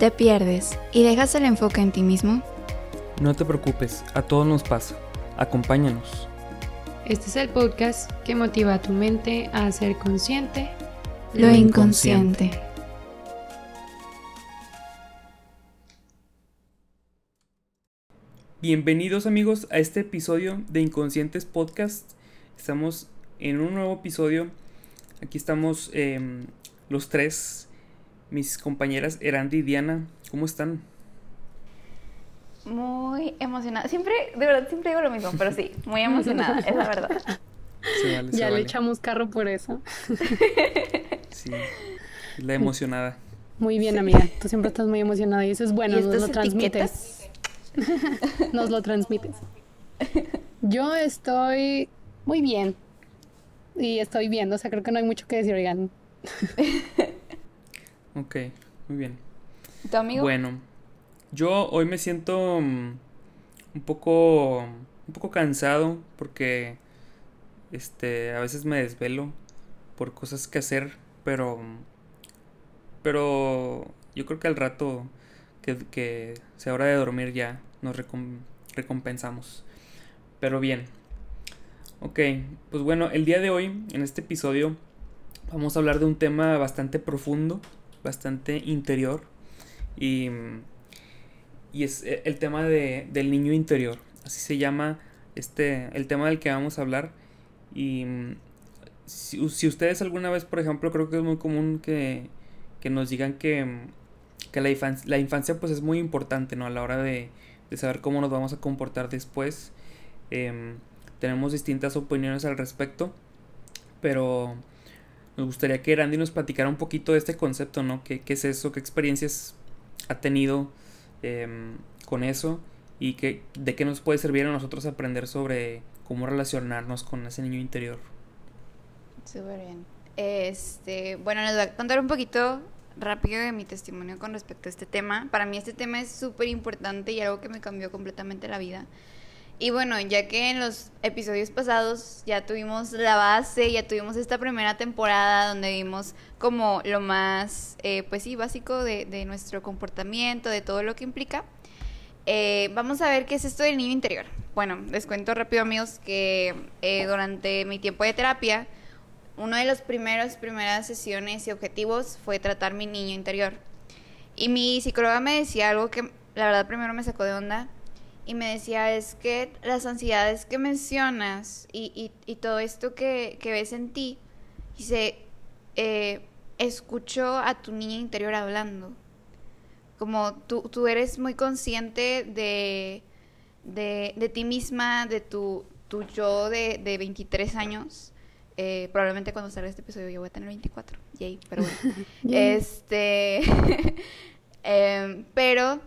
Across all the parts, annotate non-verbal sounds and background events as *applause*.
¿Te pierdes y dejas el enfoque en ti mismo? No te preocupes, a todos nos pasa. Acompáñanos. Este es el podcast que motiva a tu mente a ser consciente Lo inconsciente. Bienvenidos amigos a este episodio de Inconscientes Podcast. Estamos en un nuevo episodio. Aquí estamos em, los tres, mis compañeras Erandi y Diana. ¿Cómo están? Muy emocionada. Siempre, de verdad, siempre digo lo mismo, pero sí, muy emocionada, es la verdad. Se vale, se Ya le echamos carro por eso. Sí, la emocionada. Muy bien, amiga. Tú siempre estás muy emocionada y eso es bueno, ¿Y nos lo transmites. Nos lo transmites. Yo estoy muy bien. Y estoy bien, o sea, creo que no hay mucho que decir, oigan. *laughs* Ok, muy bien. ¿Tu amigo? Bueno, yo hoy me siento mm, un poco un poco cansado porque este a veces me desvelo por cosas que hacer, pero pero yo creo que al rato que, que sea hora de dormir ya nos recom- recompensamos. Pero bien. Ok, pues bueno, el día de hoy, en este episodio, vamos a hablar de un tema bastante profundo, bastante interior. Y, y es e- el tema de, del niño interior. Así se llama este, el tema del que vamos a hablar. Y si, si ustedes alguna vez, por ejemplo, creo que es muy común que, que nos digan que, que la, infancia, la infancia pues es muy importante, ¿no? A la hora de, de saber cómo nos vamos a comportar después. Em, tenemos distintas opiniones al respecto, pero nos gustaría que Randy nos platicara un poquito de este concepto, ¿no? ¿Qué, qué es eso? ¿Qué experiencias ha tenido em, con eso? ¿Y qué, de qué nos puede servir a nosotros aprender sobre cómo relacionarnos con ese niño interior? Súper bien. Este, bueno, les voy a contar un poquito rápido de mi testimonio con respecto a este tema. Para mí este tema es súper importante y algo que me cambió completamente la vida. Y bueno, ya que en los episodios pasados ya tuvimos la base, ya tuvimos esta primera temporada donde vimos como lo más, eh, pues sí, básico de, de nuestro comportamiento, de todo lo que implica. Eh, vamos a ver qué es esto del niño interior. Bueno, les cuento rápido amigos que eh, durante mi tiempo de terapia, uno de los primeros, primeras sesiones y objetivos fue tratar mi niño interior. Y mi psicóloga me decía algo que la verdad primero me sacó de onda. Y me decía, es que las ansiedades que mencionas y, y- y todo esto que, que ves en ti, dice, eh, escucho a tu niño interior hablando. Como tú, tú eres muy consciente de, de, de ti misma, de tu, tu yo de, de 23 años. Eh, probablemente cuando salga este episodio yo voy a tener 24. Yay, pero bueno. *laughs* este. *laughs* em, pero.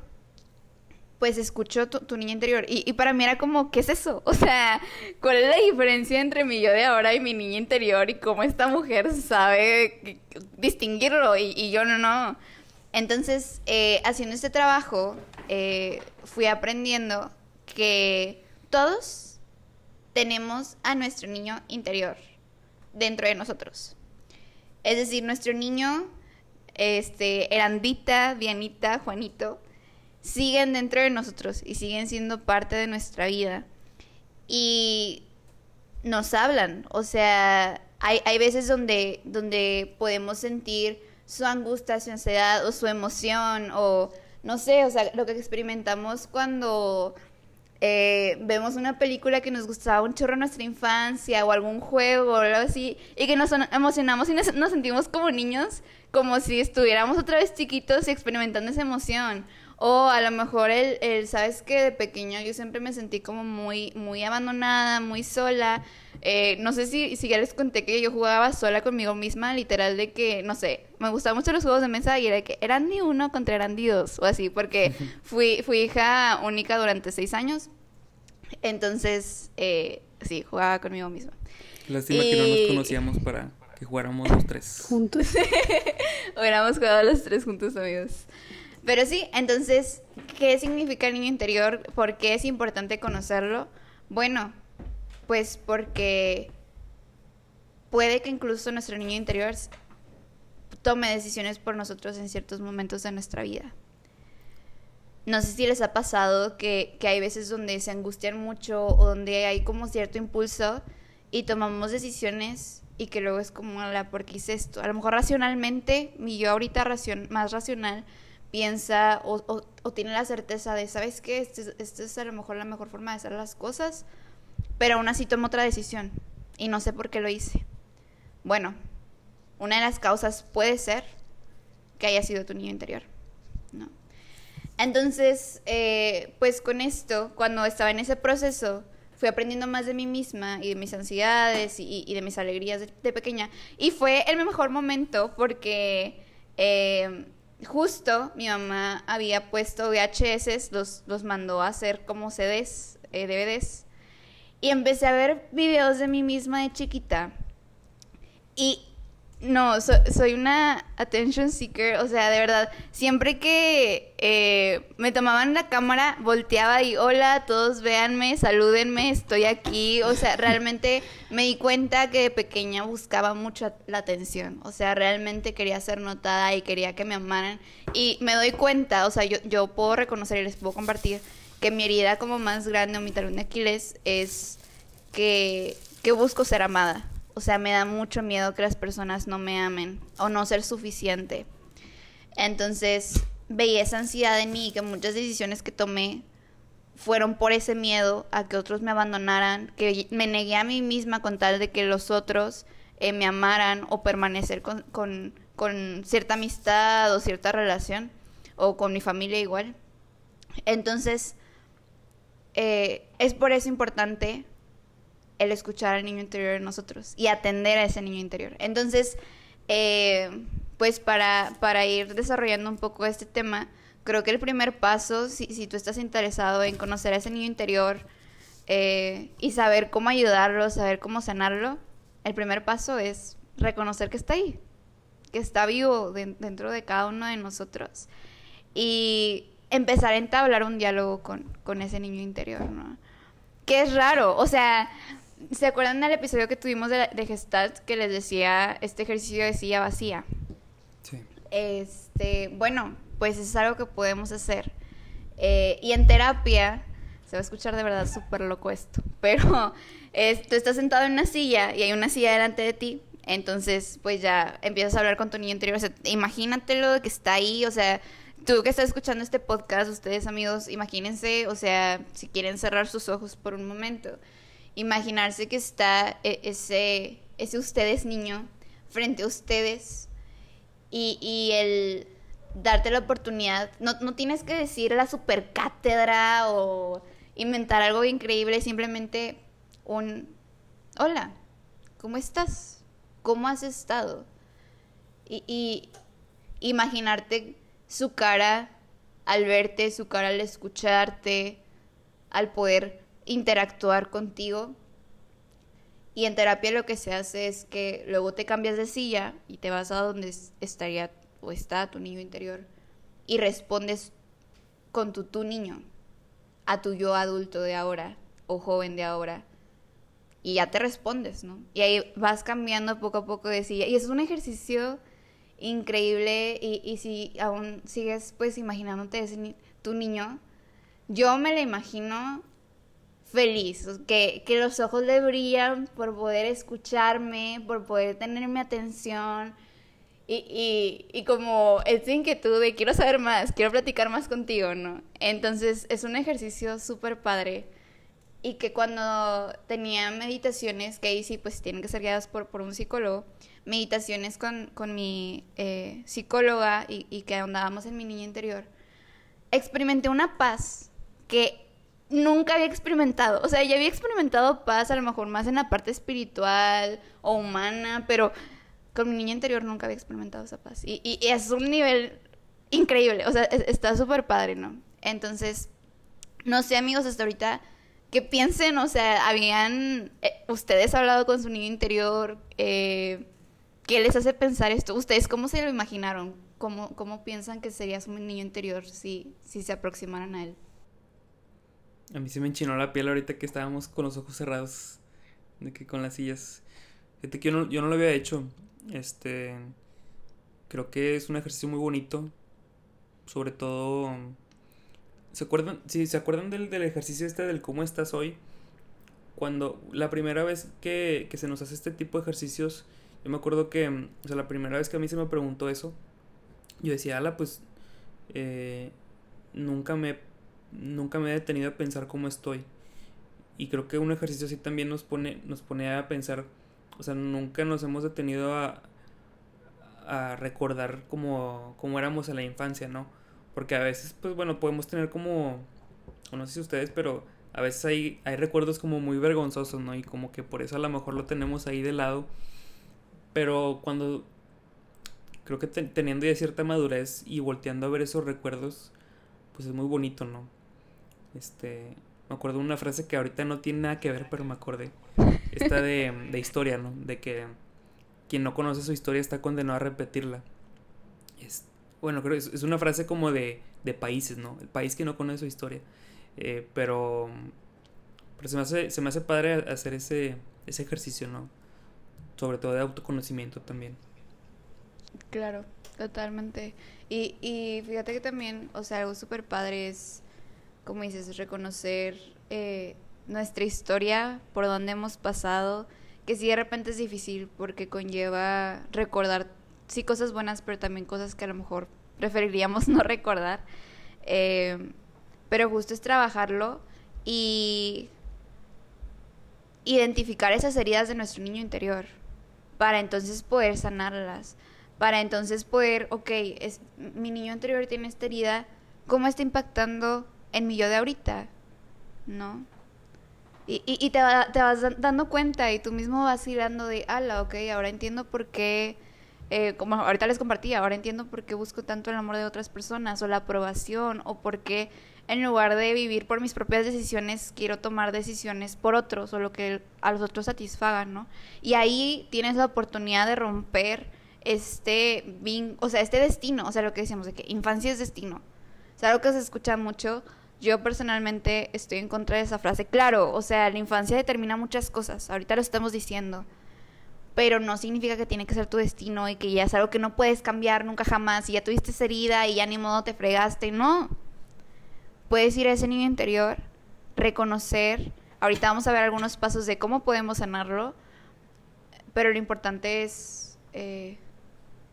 Pues escucho tu, tu niña interior. Y, para mí era como, ¿qué es eso? *laughs* O sea, ¿cuál es la diferencia entre mi yo de ahora y mi niña interior? Y cómo esta mujer sabe distinguirlo. Y, y yo no, no. Entonces, eh, haciendo este trabajo, eh, fui aprendiendo que todos tenemos a nuestro niño interior dentro de nosotros. Es decir, nuestro niño, este, Erandita, Dianita, Juanito, siguen dentro de nosotros y siguen siendo parte de nuestra vida. Y nos hablan, o sea, hay, hay veces donde, donde podemos sentir su angustia, su ansiedad o su emoción o no sé, o sea, lo que experimentamos cuando eh, vemos una película que nos gustaba un chorro en nuestra infancia o algún juego o algo así y que nos son- emocionamos y nos, nos sentimos como niños, como si estuviéramos otra vez chiquitos y experimentando esa emoción. O a lo mejor el, el, sabes que de pequeño yo siempre me sentí como muy, muy abandonada, muy sola. Eh, no sé si, si ya les conté que yo jugaba sola conmigo misma, literal de que, no sé, me gustaban mucho los juegos de mesa y era de que eran ni uno contra eran ni dos o así, porque *laughs* fui, fui hija única durante seis años. Entonces, eh, sí, jugaba conmigo misma. Lástima que no nos conocíamos para que jugáramos los tres. Juntos. *laughs* Hubiéramos jugado los tres juntos, amigos. Pero sí, entonces, ¿qué significa el niño interior? ¿Por qué es importante conocerlo? Bueno, pues porque puede que incluso nuestro niño interior tome decisiones por nosotros en ciertos momentos de nuestra vida. no sé si les ha pasado que, que hay veces donde se angustian mucho o donde hay como cierto impulso y tomamos decisiones y que luego es como, la, ¿por qué hice esto? A lo mejor racionalmente, mi yo ahorita racion, más racional piensa o, tiene la certeza de, ¿sabes qué? Esta es, este es a lo mejor la mejor forma de hacer las cosas, pero aún así tomo otra decisión y no sé por qué lo hice. Bueno, una de las causas puede ser que haya sido tu niño interior, ¿no? Entonces, eh, pues con esto, cuando estaba en ese proceso, fui aprendiendo más de mí misma y de mis ansiedades y, de mis alegrías de, pequeña. Y fue el mejor momento porque eh, justo mi mamá había puesto VHS, los, los mandó a hacer como CDs, eh, DVDs. Y empecé a ver videos de mí misma de chiquita. Y no, soy una attention seeker, o sea, de verdad, siempre que eh, me tomaban la cámara, volteaba y hola, todos véanme, salúdenme, estoy aquí, o sea, *laughs* realmente me di cuenta que de pequeña buscaba mucho la atención, o sea, realmente quería ser notada y quería que me amaran. Y me doy cuenta, o sea, yo, yo puedo reconocer y les puedo compartir que mi herida como más grande o mi talón de Aquiles es que, que busco ser amada o sea, me da mucho miedo que las personas no me amen o no ser suficiente. Entonces, veía esa ansiedad en mí y que muchas decisiones que tomé fueron por ese miedo a que otros me abandonaran, que me negué a mí misma con tal de que los otros eh, me amaran o permanecer con, con, con cierta amistad o cierta relación o con mi familia igual. Entonces, eh, es por eso importante el escuchar al niño interior en nosotros y atender a ese niño interior. Entonces, eh, pues para, para, ir desarrollando un poco este tema, creo que el primer paso, si, si tú estás interesado en conocer a ese niño interior eh, y saber cómo ayudarlo, saber cómo sanarlo, el primer paso es reconocer que está ahí, que está vivo dentro de cada uno de nosotros y empezar a entablar un diálogo con, con ese niño interior, ¿no? Que es raro, o sea, ¿Se acuerdan del episodio que tuvimos de, de Gestalt que les decía este ejercicio de silla vacía? Sí. Este, bueno, pues es algo que podemos hacer. Eh, y en terapia, se va a escuchar de verdad súper loco esto, *laughs* pero tú estás sentado en una silla y hay una silla delante de ti, entonces pues ya empiezas a hablar con tu niño interior, o sea, imagínatelo que está ahí, o sea, tú que estás escuchando este podcast, ustedes amigos, imagínense, o sea, si quieren cerrar sus ojos por un momento imaginarse que está e, ese, ese ustedes niño frente a ustedes y, y el darte la oportunidad, no, no tienes que decir la super cátedra o inventar algo increíble, simplemente un hola, ¿cómo estás? ¿Cómo has estado? Y, y imaginarte su cara al verte, su cara al escucharte, al poder interactuar contigo. Y en terapia lo que se hace es que luego te cambias de silla y te vas a donde estaría o está tu niño interior y respondes con tu tu niño a tu yo adulto de ahora o joven de ahora. Y ya te respondes, ¿no? Y ahí vas cambiando poco a poco de silla. Y es un ejercicio increíble y, si aún sigues pues imaginándote ese, tu niño, yo me lo imagino feliz, que, que los ojos le brillan por poder escucharme, por poder tener mi atención y, y, y como esa inquietud de quiero saber más, quiero platicar más contigo, ¿no? Entonces es un ejercicio súper padre y que cuando tenía meditaciones, que ahí sí pues tienen que ser guiadas por, por un psicólogo, meditaciones con, con mi eh, psicóloga y, y que andábamos en mi niña interior, experimenté una paz que nunca había experimentado. O sea, ya había experimentado paz, a lo mejor más en la parte espiritual o humana, pero con mi niña interior nunca había experimentado esa paz. Y, y, es un nivel increíble. O sea, está súper padre, ¿no? Entonces, no sé, amigos, hasta ahorita, ¿qué piensen? O sea, ¿habían eh, ustedes hablado con su niño interior? Eh, ¿Qué les hace pensar esto? ¿Ustedes cómo se lo imaginaron? ¿Cómo, cómo piensan que sería su niño interior si, si se aproximaran a él? A mí se me enchinó la piel ahorita que estábamos con los ojos cerrados. De que con las sillas. Fíjate que yo no, yo no lo había hecho. Este. Creo que es un ejercicio muy bonito. Sobre todo. ¿Se acuerdan? Sí, ¿se acuerdan del, del ejercicio este del cómo estás hoy? Cuando la primera vez que, que se nos hace este tipo de ejercicios, yo me acuerdo que, o sea, la primera vez que a mí se me preguntó eso, yo decía, ala, pues, eh, nunca me, nunca me he detenido a pensar cómo estoy. Y creo que un ejercicio así también nos pone, nos pone a pensar, o sea, nunca nos hemos detenido a, a recordar cómo, cómo éramos en la infancia, ¿no? Porque a veces, pues bueno, podemos tener como, no sé si ustedes, pero a veces hay, hay recuerdos como muy vergonzosos, ¿no? Y como que por eso a lo mejor lo tenemos ahí de lado. Pero cuando creo que teniendo ya cierta madurez y volteando a ver esos recuerdos, pues es muy bonito, ¿no? Este, me acuerdo una frase que ahorita no tiene nada que ver, pero me acordé. Esta de, de historia, ¿no? De que quien no conoce su historia está condenado a repetirla. Es, bueno, creo que es, una frase como de, de, países, ¿no? El país que no conoce su historia. Eh, pero pero se, me hace, se me hace padre hacer ese, ese ejercicio, ¿no? Sobre todo de autoconocimiento también. Claro, totalmente. Y, y fíjate que también, o sea, algo súper padre es, como dices, reconocer eh, nuestra historia, por dónde hemos pasado, que sí de repente es difícil porque conlleva recordar, sí, cosas buenas, pero también cosas que a lo mejor preferiríamos *laughs* no recordar. Eh, pero justo es trabajarlo y identificar esas heridas de nuestro niño interior para entonces poder sanarlas, para entonces poder, ok, es, mi niño interior tiene esta herida, ¿cómo está impactando en mi yo de ahorita? ¿No? Y, y, te, te, vas dando cuenta y tú mismo vas dando de, ala, ok, ahora entiendo por qué, eh, como ahorita les compartí, ahora entiendo por qué busco tanto el amor de otras personas o la aprobación o por qué en lugar de vivir por mis propias decisiones, quiero tomar decisiones por otros o lo que a los otros satisfagan, ¿no? Y ahí tienes la oportunidad de romper este, o sea, este destino, o sea, lo que decíamos de que infancia es destino. O sea, algo que se escucha mucho. Yo personalmente estoy en contra de esa frase. Claro, o sea, la infancia determina muchas cosas. Ahorita lo estamos diciendo. Pero no significa que tiene que ser tu destino y que ya es algo que no puedes cambiar nunca jamás. Y ya tuviste herida y ya ni modo te fregaste. No puedes ir a ese niño interior, reconocer. Ahorita vamos a ver algunos pasos de cómo podemos sanarlo, pero lo importante es, eh,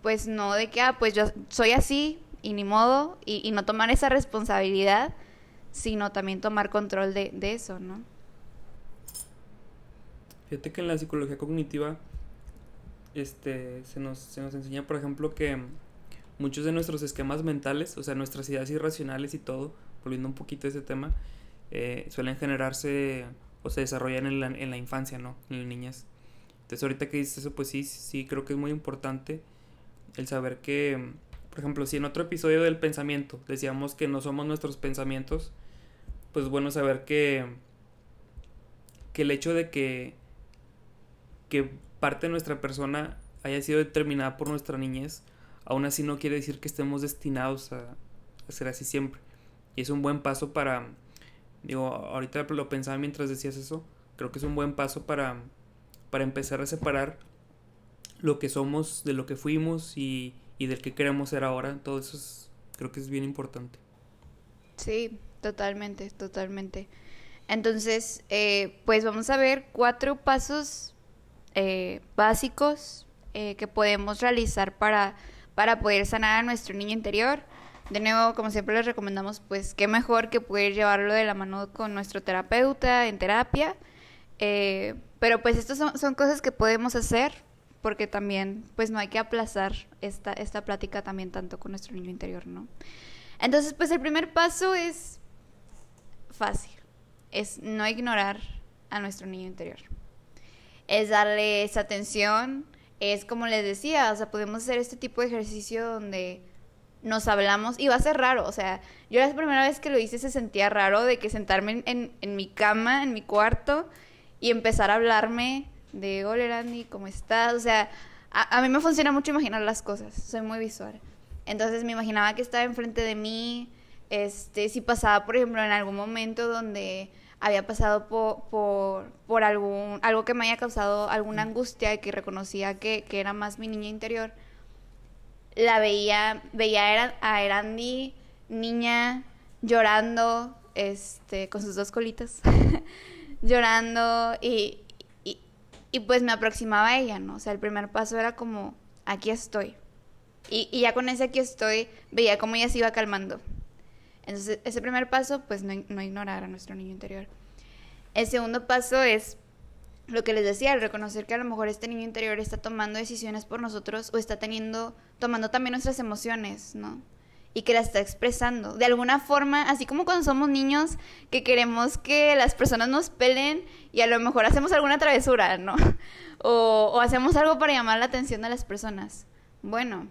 pues no de que, ah, pues yo soy así y ni modo, y, no tomar esa responsabilidad, sino también tomar control de, de eso, ¿no? Fíjate que en la psicología cognitiva este, se, nos, se nos enseña, por ejemplo, que muchos de nuestros esquemas mentales, o sea, nuestras ideas irracionales y todo, volviendo un poquito a ese tema, eh, suelen generarse o se desarrollan en la, en la infancia, ¿no? En la niñez. Entonces ahorita que dices eso, pues sí, sí, creo que es muy importante el saber que, por ejemplo, si en otro episodio del pensamiento decíamos que no somos nuestros pensamientos, pues bueno saber que, que el hecho de que, que parte de nuestra persona haya sido determinada por nuestra niñez, aún así no quiere decir que estemos destinados a, ser así siempre. Y es un buen paso para, digo, ahorita lo pensaba mientras decías eso, creo que es un buen paso para, para empezar a separar lo que somos de lo que fuimos y, y del que queremos ser ahora. Todo eso es, creo que es bien importante. Sí, totalmente, totalmente. Entonces, eh, pues vamos a ver cuatro pasos eh, básicos eh, que podemos realizar para, para poder sanar a nuestro niño interior. De nuevo, como siempre les recomendamos, pues qué mejor que poder llevarlo de la mano con nuestro terapeuta en terapia. Eh, pero pues estas son, cosas que podemos hacer porque también pues no hay que aplazar esta, esta plática también tanto con nuestro niño interior, ¿no? Entonces pues el primer paso es es no ignorar a nuestro niño interior. Es darle esa atención, es como les decía, o sea, podemos hacer este tipo de ejercicio donde nos hablamos y va a ser raro, o sea, yo la primera vez que lo hice se sentía raro de que sentarme en, en, mi cama, en mi cuarto y empezar a hablarme de, hola Randy, ¿cómo estás? O sea, a, a, mí me funciona mucho imaginar las cosas, soy muy visual. Entonces me imaginaba que estaba enfrente de mí, este, si pasaba, por ejemplo, en algún momento donde había pasado por, por, por algún, algo que me haya causado alguna angustia y que reconocía que, que era más mi niña interior, la veía, veía a Erandi, niña, llorando, este, con sus dos colitas, *laughs* llorando y, y, y, pues me aproximaba a ella, ¿no? O sea, el primer paso era como, aquí estoy. Y, y ya con ese aquí estoy, veía cómo ella se iba calmando. Entonces, ese primer paso, pues no, no ignorar a nuestro niño interior. El segundo paso es lo que les decía, el reconocer que a lo mejor este niño interior está tomando decisiones por nosotros o está teniendo, tomando también nuestras emociones, ¿no? Y que la está expresando. De alguna forma, así como cuando somos niños, que queremos que las personas nos pelen y a lo mejor hacemos alguna travesura, ¿no? *laughs* O, o hacemos algo para llamar la atención de las personas. Bueno,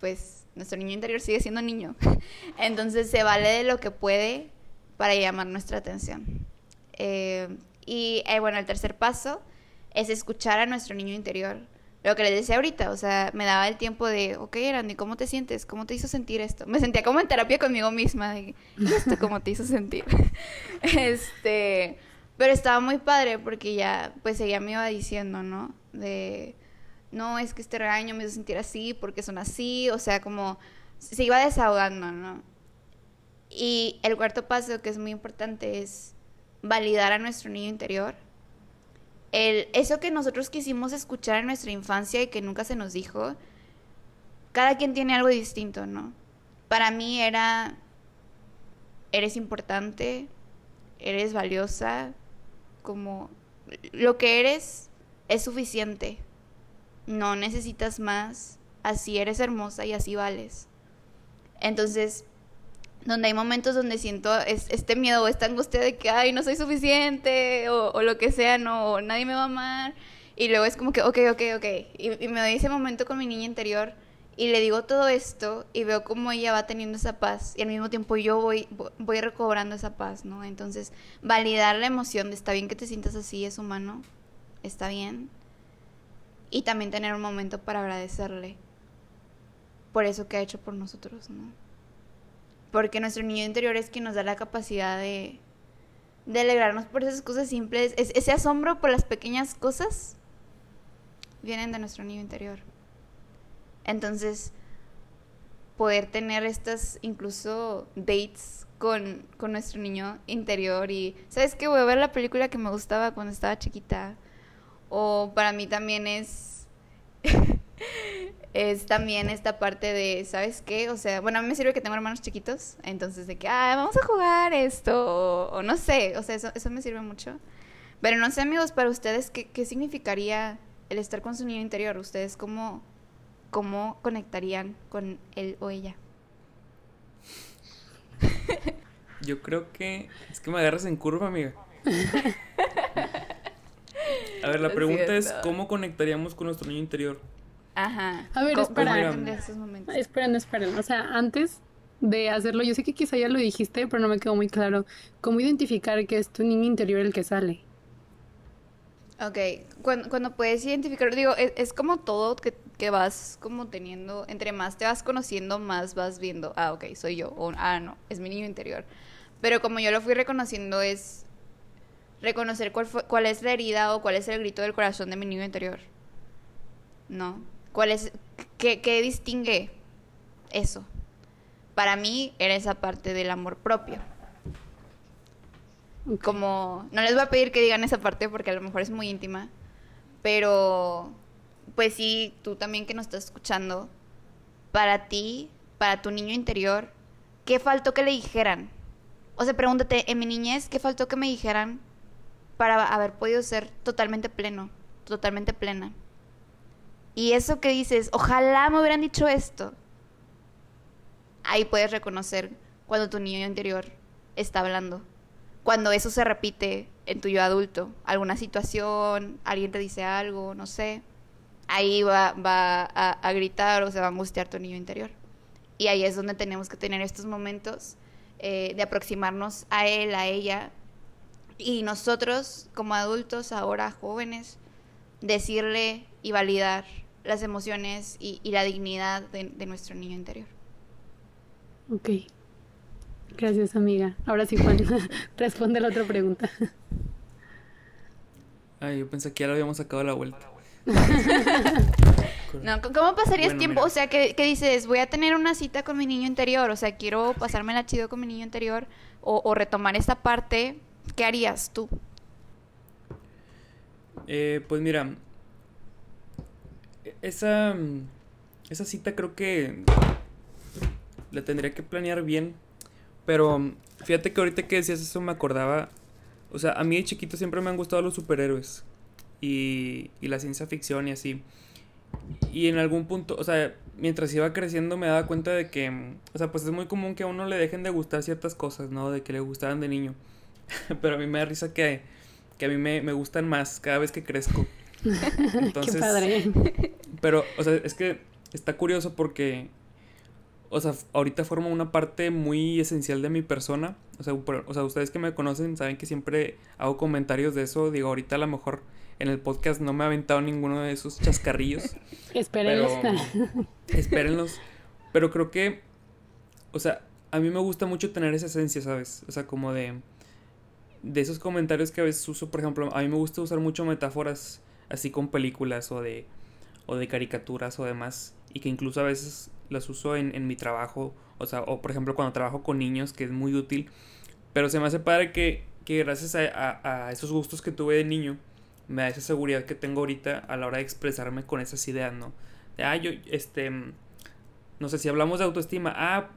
pues nuestro niño interior sigue siendo niño. *laughs* Entonces se vale de lo que puede para llamar nuestra atención. Eh, y eh, bueno, el tercer paso es escuchar a nuestro niño interior. Lo que les decía ahorita, o sea, me daba el tiempo de, ok, Randy, ¿cómo te sientes? ¿Cómo te hizo sentir esto? Me sentía como en terapia conmigo misma, de, ¿y esto cómo te hizo sentir? *laughs* este, pero estaba muy padre porque ya, pues ella me iba diciendo, ¿no? De, no, es que este regaño me hizo sentir así porque son así, o sea, como se iba desahogando, ¿no? Y el cuarto paso, que es muy importante, es validar a nuestro niño interior. El, eso que nosotros quisimos escuchar en nuestra infancia y que nunca se nos dijo, cada quien tiene algo distinto, ¿no? Para mí era, eres importante, eres valiosa, como lo que eres es suficiente, no necesitas más, así eres hermosa y así vales. Entonces, donde hay momentos donde siento este miedo o esta angustia de que, ay, no soy suficiente o, lo que sea, no, nadie me va a amar. Y luego es como que, ok, ok, ok. Y, y, me doy ese momento con mi niña interior y le digo todo esto y veo cómo ella va teniendo esa paz y al mismo tiempo yo voy, voy recobrando esa paz, ¿no? Entonces, validar la emoción de está bien que te sientas así, es humano, está bien. Y también tener un momento para agradecerle por eso que ha hecho por nosotros, ¿no? Porque nuestro niño interior es quien nos da la capacidad de, de alegrarnos por esas cosas simples. Es, ese asombro por las pequeñas cosas vienen de nuestro niño interior. Entonces, poder tener estas incluso dates con, con nuestro niño interior y, ¿sabes qué? Voy a ver la película que me gustaba cuando estaba chiquita. O para mí también es *laughs* es también esta parte de, ¿sabes qué? O sea, bueno, a mí me sirve que tengo hermanos chiquitos, entonces de que, ah, vamos a jugar esto, o, no sé, o sea, eso, eso, me sirve mucho. Pero no sé, amigos, para ustedes, ¿qué, ¿qué, significaría el estar con su niño interior? ¿Ustedes cómo, cómo conectarían con él o ella? Yo creo que es que me agarras en curva, amiga. *laughs* A ver, la pregunta es, ¿cómo conectaríamos con nuestro niño interior? Ajá. A ver, espera. Esperen, esperen. O sea, antes de hacerlo, yo sé que quizá ya lo dijiste, pero no me quedó muy claro. ¿Cómo identificar que es tu niño interior el que sale? Ok, cuando, cuando puedes identificar, digo, es, como todo que, que, vas como teniendo, entre más te vas conociendo, más vas viendo, ah, ok, soy yo, o ah, no, es mi niño interior. Pero como yo lo fui reconociendo, es reconocer cuál, fue, cuál es la herida o cuál es el grito del corazón de mi niño interior. ¿No? ¿Cuál es, qué, qué distingue eso? Para mí era esa parte del amor propio. Como, no les voy a pedir que digan esa parte porque a lo mejor es muy íntima, pero pues sí, tú también que nos estás escuchando, para ti, para tu niño interior, ¿qué faltó que le dijeran? O sea, pregúntate, en mi niñez, ¿qué faltó que me dijeran para haber podido ser totalmente pleno, totalmente plena? Y eso que dices, ojalá me hubieran dicho esto. Ahí puedes reconocer cuando tu niño interior está hablando. Cuando eso se repite en tu yo adulto. Alguna situación, alguien te dice algo, no sé. Ahí va, va a, gritar o se va a angustiar tu niño interior. Y ahí es donde tenemos que tener estos momentos eh, de aproximarnos a él, a ella. Y nosotros, como adultos, ahora jóvenes, decirle y validar las emociones y, la dignidad de, nuestro niño interior. Ok. Gracias, amiga. Ahora sí, Juan, *laughs* responde la otra pregunta. Ay, *laughs* yo pensé que ya lo habíamos sacado la vuelta. *laughs* No, ¿cómo pasarías Bueno, tiempo? mira. O sea, que, que dices, voy a tener una cita con mi niño interior, o sea, quiero pasármela chido con mi niño interior, o, o retomar esta parte, ¿qué harías tú? Eh, pues mira, esa, esa cita creo que la tendría que planear bien, pero fíjate que ahorita que decías eso me acordaba, o sea, a mí de chiquito siempre me han gustado los superhéroes y, y la ciencia ficción y así. Y en algún punto, o sea, mientras iba creciendo me daba cuenta de que, o sea, pues es muy común que a uno le dejen de gustar ciertas cosas, ¿no? De que le gustaban de niño. *laughs* Pero a mí me da risa que, que a mí me, me gustan más cada vez que crezco. *laughs* Entonces, Qué padre. pero, o sea, es que está curioso porque, o sea, ahorita forma una parte muy esencial de mi persona. O sea, por- o sea, ustedes que me conocen saben que siempre hago comentarios de eso. Digo, ahorita a lo mejor en el podcast no me ha aventado ninguno de esos chascarrillos. *laughs* Espérenlos. Espérenlos. Pero creo que, o sea, a mí me gusta mucho tener esa esencia, ¿sabes? O sea, como de, de esos comentarios que a veces uso, por ejemplo, a mí me gusta usar mucho metáforas así con películas o de, o de caricaturas o demás. Y que incluso a veces las uso en, en mi trabajo. O sea, o por ejemplo cuando trabajo con niños, que es muy útil. Pero se me hace padre que, que gracias a, a- a esos gustos que tuve de niño, me da esa seguridad que tengo ahorita a la hora de expresarme con esas ideas, ¿no? De, ah, yo, este, no sé, si hablamos de autoestima, ah,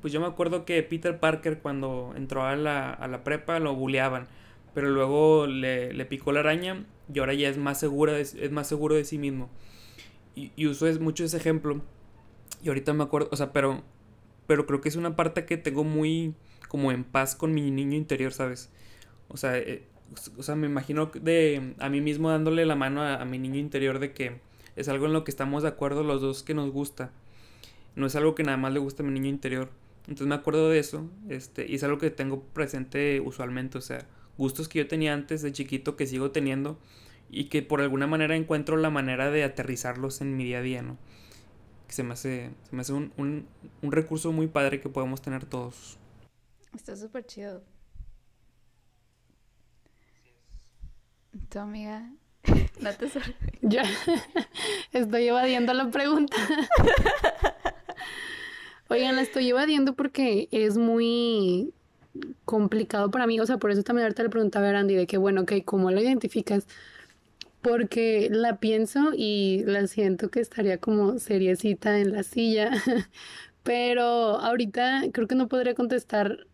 pues yo me acuerdo que Peter Parker cuando entró a la, a la prepa lo buleaban, pero luego le, le picó la araña y ahora ya es más, segura de- es más seguro de sí mismo. Y, y uso es, mucho ese ejemplo y ahorita me acuerdo, o sea, pero, pero creo que es una parte que tengo muy como en paz con mi niño interior, ¿sabes? O sea, eh, o sea, me imagino de a mí mismo dándole la mano a, a mi niño interior de que es algo en lo que estamos de acuerdo los dos que nos gusta. No es algo que nada más le gusta a mi niño interior. Entonces me acuerdo de eso, este, y es algo que tengo presente usualmente, o sea, gustos que yo tenía antes de chiquito que sigo teniendo y que por alguna manera encuentro la manera de aterrizarlos en mi día a día, ¿no? Que se me hace, se me hace un, un, un recurso muy padre que podemos tener todos. Está súper chido. Tu amiga, *laughs* no te *laughs* estoy evadiendo la pregunta. *laughs* Oigan, la estoy evadiendo porque es muy complicado para mí. O sea, por eso también ahorita le preguntaba a Randy de que, bueno, ok, ¿cómo lo identificas? Porque la pienso y la siento que estaría como seriecita en la silla. *laughs* Pero ahorita creo que no podría contestar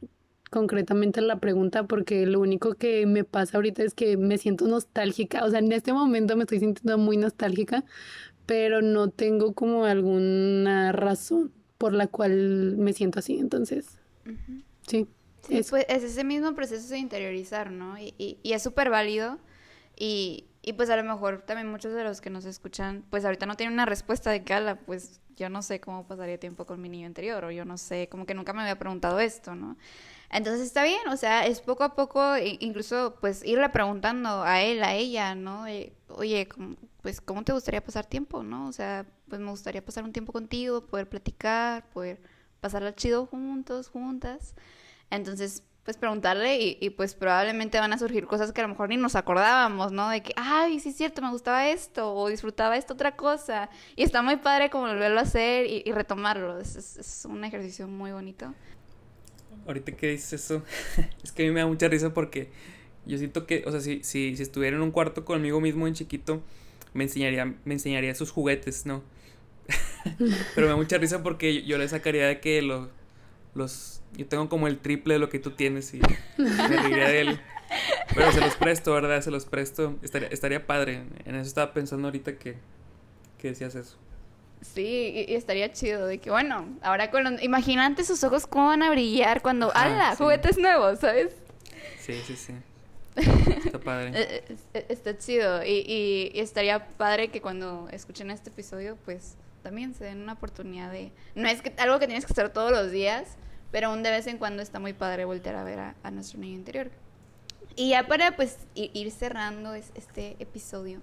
concretamente la pregunta porque lo único que me pasa ahorita es que me siento nostálgica. O sea, en este momento me estoy sintiendo muy nostálgica, pero no tengo como alguna razón por la cual me siento así. Entonces, sí. Pues es ese mismo proceso de interiorizar, ¿no? Y, y, y es súper válido. Y, y pues a lo mejor también muchos de los que nos escuchan, pues ahorita no tienen una respuesta de cala, pues yo no sé cómo pasaría tiempo con mi niño interior, o yo no sé, como que nunca me había preguntado esto, ¿no? Entonces está bien, o sea, es poco a poco, incluso pues irle preguntando a él, a ella, ¿no? Oye, ¿cómo- pues ¿cómo te gustaría pasar tiempo, no? O sea, pues me gustaría pasar un tiempo contigo, poder platicar, poder pasarla chido juntos, juntas. Entonces, pues preguntarle y, y, pues probablemente van a surgir cosas que a lo mejor ni nos acordábamos, ¿no? De que, ay, sí es cierto, me gustaba esto o disfrutaba esta otra cosa. Y está muy padre como volverlo a hacer y, retomarlo. Es- es un ejercicio muy bonito. Ahorita que dices eso, *laughs* es que a mí me da mucha risa porque yo siento que, o sea, si, si, si estuviera en un cuarto conmigo mismo en chiquito, me enseñaría, me enseñaría sus juguetes, ¿no? *laughs* Pero me da mucha risa porque yo, le sacaría de que los, los, yo tengo como el triple de lo que tú tienes y me reiría de él. Pero se los presto, ¿verdad? Se los presto. Estaría, estaría padre. En eso estaba pensando ahorita que, que decías eso. Sí, y, y estaría chido de que, bueno, ahora con los... Imagínate sus ojos cómo van a brillar cuando... ¡Hala! sí. Juguetes nuevos, ¿sabes? Sí, sí, sí. *laughs* Está padre. Eh, eh, eh, Está chido. Y, y- y estaría padre que cuando escuchen este episodio, pues también se den una oportunidad de. No es que algo que tienes que hacer todos los días, pero aún de vez en cuando está muy padre voltear a ver a, a nuestro niño interior. Y ya para pues ir cerrando es- este episodio,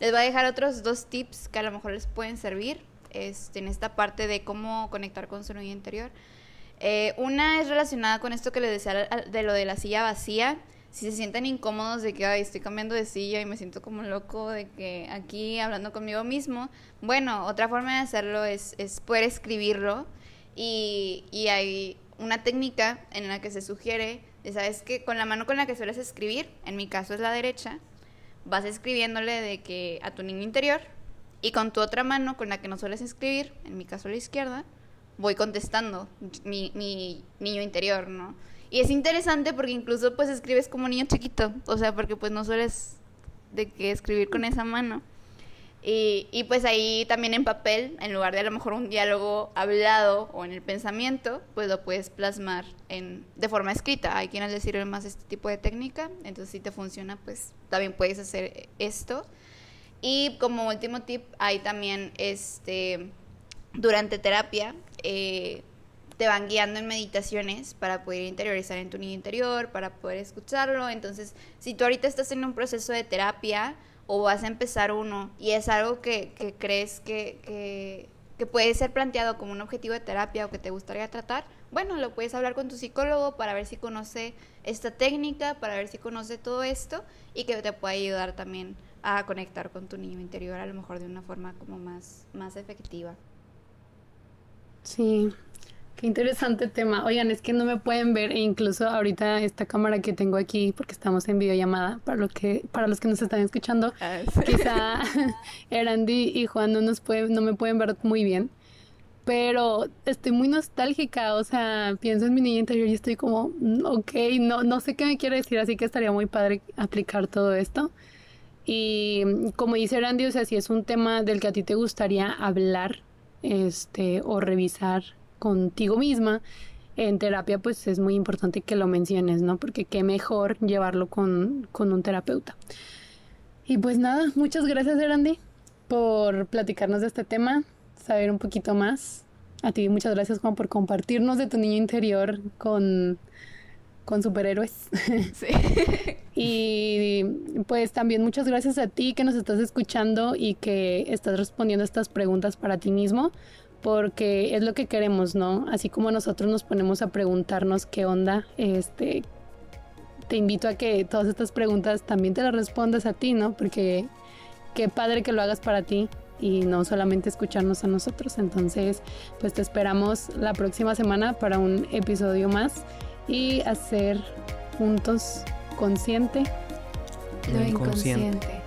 les voy a dejar otros dos tips que a lo mejor les pueden servir este, en esta parte de cómo conectar con su niño interior. Eh, una es relacionada con esto que les decía de lo de la silla vacía. si se sienten incómodos de que Ay, estoy cambiando de silla y me siento como loco de que aquí hablando conmigo mismo, bueno, otra forma de hacerlo es, poder escribirlo y, y hay una técnica en la que se sugiere, sabes que con la mano con la que sueles escribir, en mi caso es la derecha, vas escribiéndole de que a tu niño interior y con tu otra mano con la que no sueles escribir, en mi caso la izquierda, voy contestando mi, mi niño interior, ¿no? Y es interesante porque incluso pues escribes como niño chiquito, o sea, porque pues no sueles de que escribir con esa mano. Y, y, pues ahí también en papel, en lugar de a lo mejor un diálogo hablado o en el pensamiento, pues lo puedes plasmar en, de forma escrita. Hay quienes les sirve más este tipo de técnica, entonces si te funciona, pues también puedes hacer esto. Y como último tip, hay también este, durante terapia, eh, te van guiando en meditaciones para poder interiorizar en tu niño interior, para poder escucharlo. Entonces, si tú ahorita estás en un proceso de terapia o vas a empezar uno y es algo que, que crees que, que, que, puede ser planteado como un objetivo de terapia o que te gustaría tratar, bueno, lo puedes hablar con tu psicólogo para ver si conoce esta técnica, para ver si conoce todo esto y que te pueda ayudar también a conectar con tu niño interior a lo mejor de una forma como más, más efectiva. Sí, Qué interesante tema. Oigan, es que no me pueden ver e incluso ahorita esta cámara que tengo aquí, porque estamos en videollamada, para lo que, para los que nos están escuchando, ah, quizá *laughs* Erandi y Juan no nos pueden, no me pueden ver muy bien. Pero estoy muy nostálgica, o sea, pienso en mi niña interior y estoy como, mm, ok, no, no sé qué me quiere decir, así que estaría muy padre aplicar todo esto. Y como dice Randy, o sea, si es un tema del que a ti te gustaría hablar, este, o revisar contigo misma, en terapia pues es muy importante que lo menciones, ¿no? Porque qué mejor llevarlo con, con un terapeuta. Y pues nada, muchas gracias Erandi por platicarnos de este tema, saber un poquito más. A ti muchas gracias Juan por compartirnos de tu niño interior con, con superhéroes. *laughs* Sí. y pues también muchas gracias a ti que nos estás escuchando y que estás respondiendo estas preguntas para ti mismo porque es lo que queremos, ¿no? Así como nosotros nos ponemos a preguntarnos qué onda, este, te invito a que todas estas preguntas también te las respondas a ti, ¿no? Porque qué padre que lo hagas para ti y no solamente escucharnos a nosotros. Entonces, pues te esperamos la próxima semana para un episodio más y hacer juntos consciente lo inconsciente.